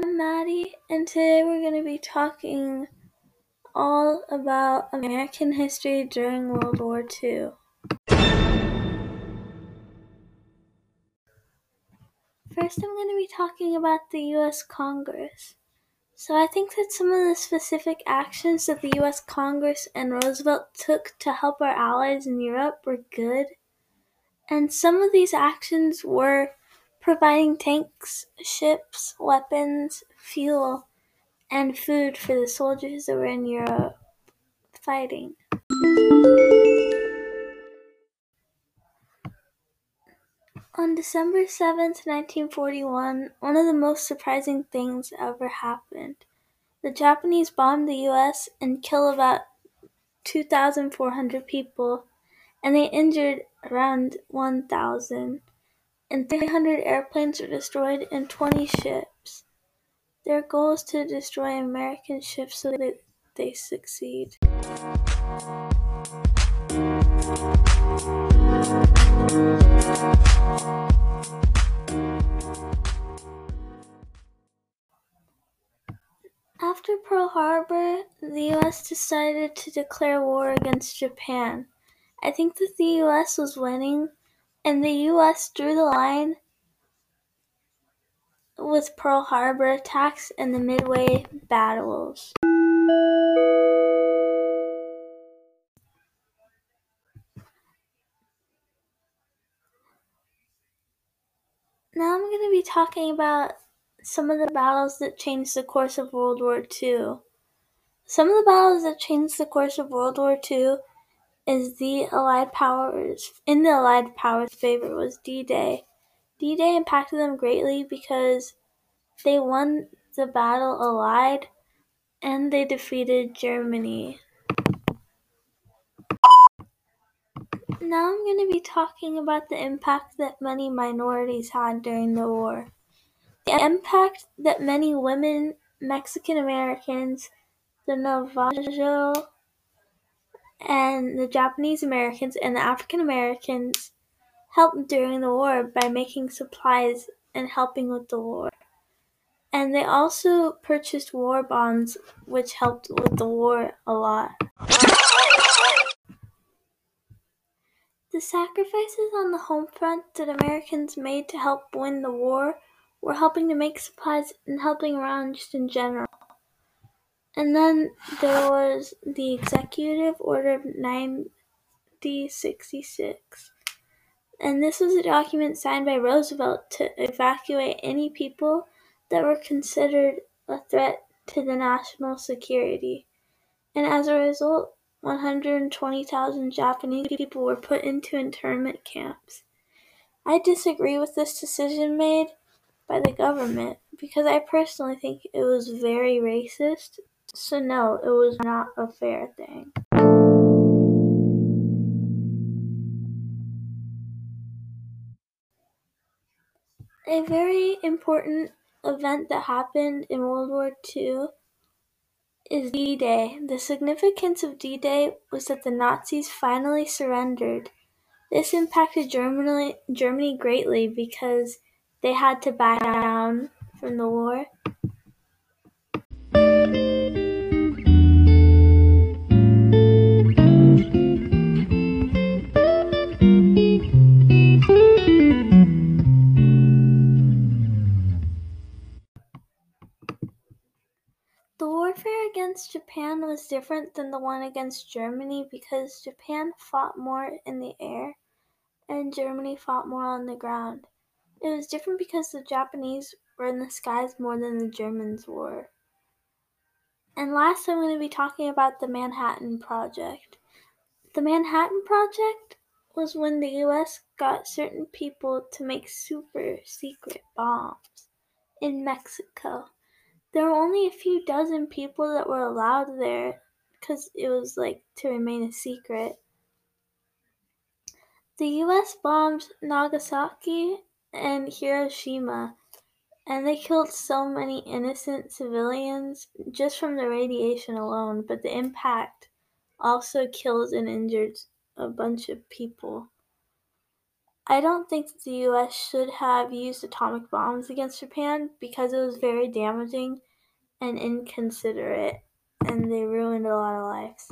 I'm Maddie, and today we're going to be talking all about American history during World War II. First, I'm going to be talking about the U.S. Congress. So, I think that some of the specific actions that the U.S. Congress and Roosevelt took to help our allies in Europe were good. And some of these actions were providing tanks, ships, weapons, fuel, and food for the soldiers that were in Europe fighting. On December 7th, 1941, one of the most surprising things ever happened. The Japanese bombed the US and killed about 2,400 people, and they injured around 1,000 and 300 airplanes were destroyed and 20 ships. Their goal is to destroy American ships so that they succeed. After Pearl Harbor, the US decided to declare war against Japan. I think that the US was winning and the U.S. drew the line with Pearl Harbor attacks and the Midway battles. Now I'm going to be talking about some of the battles that changed the course of World War II. Some of the battles that changed the course of World War II in the Allied powers' favor was D-Day. D-Day impacted them greatly because they won the battle Allied and they defeated Germany. Now I'm going to be talking about the impact that many minorities had during the war. The impact that many women, Mexican Americans, the Navajo, and the Japanese Americans and the African Americans helped during the war by making supplies and helping with the war. And they also purchased war bonds, which helped with the war a lot. The sacrifices on the home front that Americans made to help win the war were helping to make supplies and helping around just in general. And then there was the Executive Order of 9066. And this was a document signed by Roosevelt to evacuate any people that were considered a threat to the national security. And as a result, 120,000 Japanese people were put into internment camps. I disagree with this decision made by the government because I personally think it was very racist so, no, it was not a fair thing. A very important event that happened in World War II is D Day. The significance of D Day was that the Nazis finally surrendered. This impacted Germany, Germany greatly because they had to back down from the war. Against Japan was different than the one against Germany because Japan fought more in the air and Germany fought more on the ground. It was different because the Japanese were in the skies more than the Germans were. And last, I'm going to be talking about the Manhattan Project. The Manhattan Project was when the US got certain people to make super secret bombs in Mexico there were only a few dozen people that were allowed there because it was like to remain a secret. The US bombed Nagasaki and Hiroshima, and they killed so many innocent civilians just from the radiation alone, but the impact also killed and injured a bunch of people. I don't think that the US should have used atomic bombs against Japan because it was very damaging and inconsiderate and they ruined a lot of lives.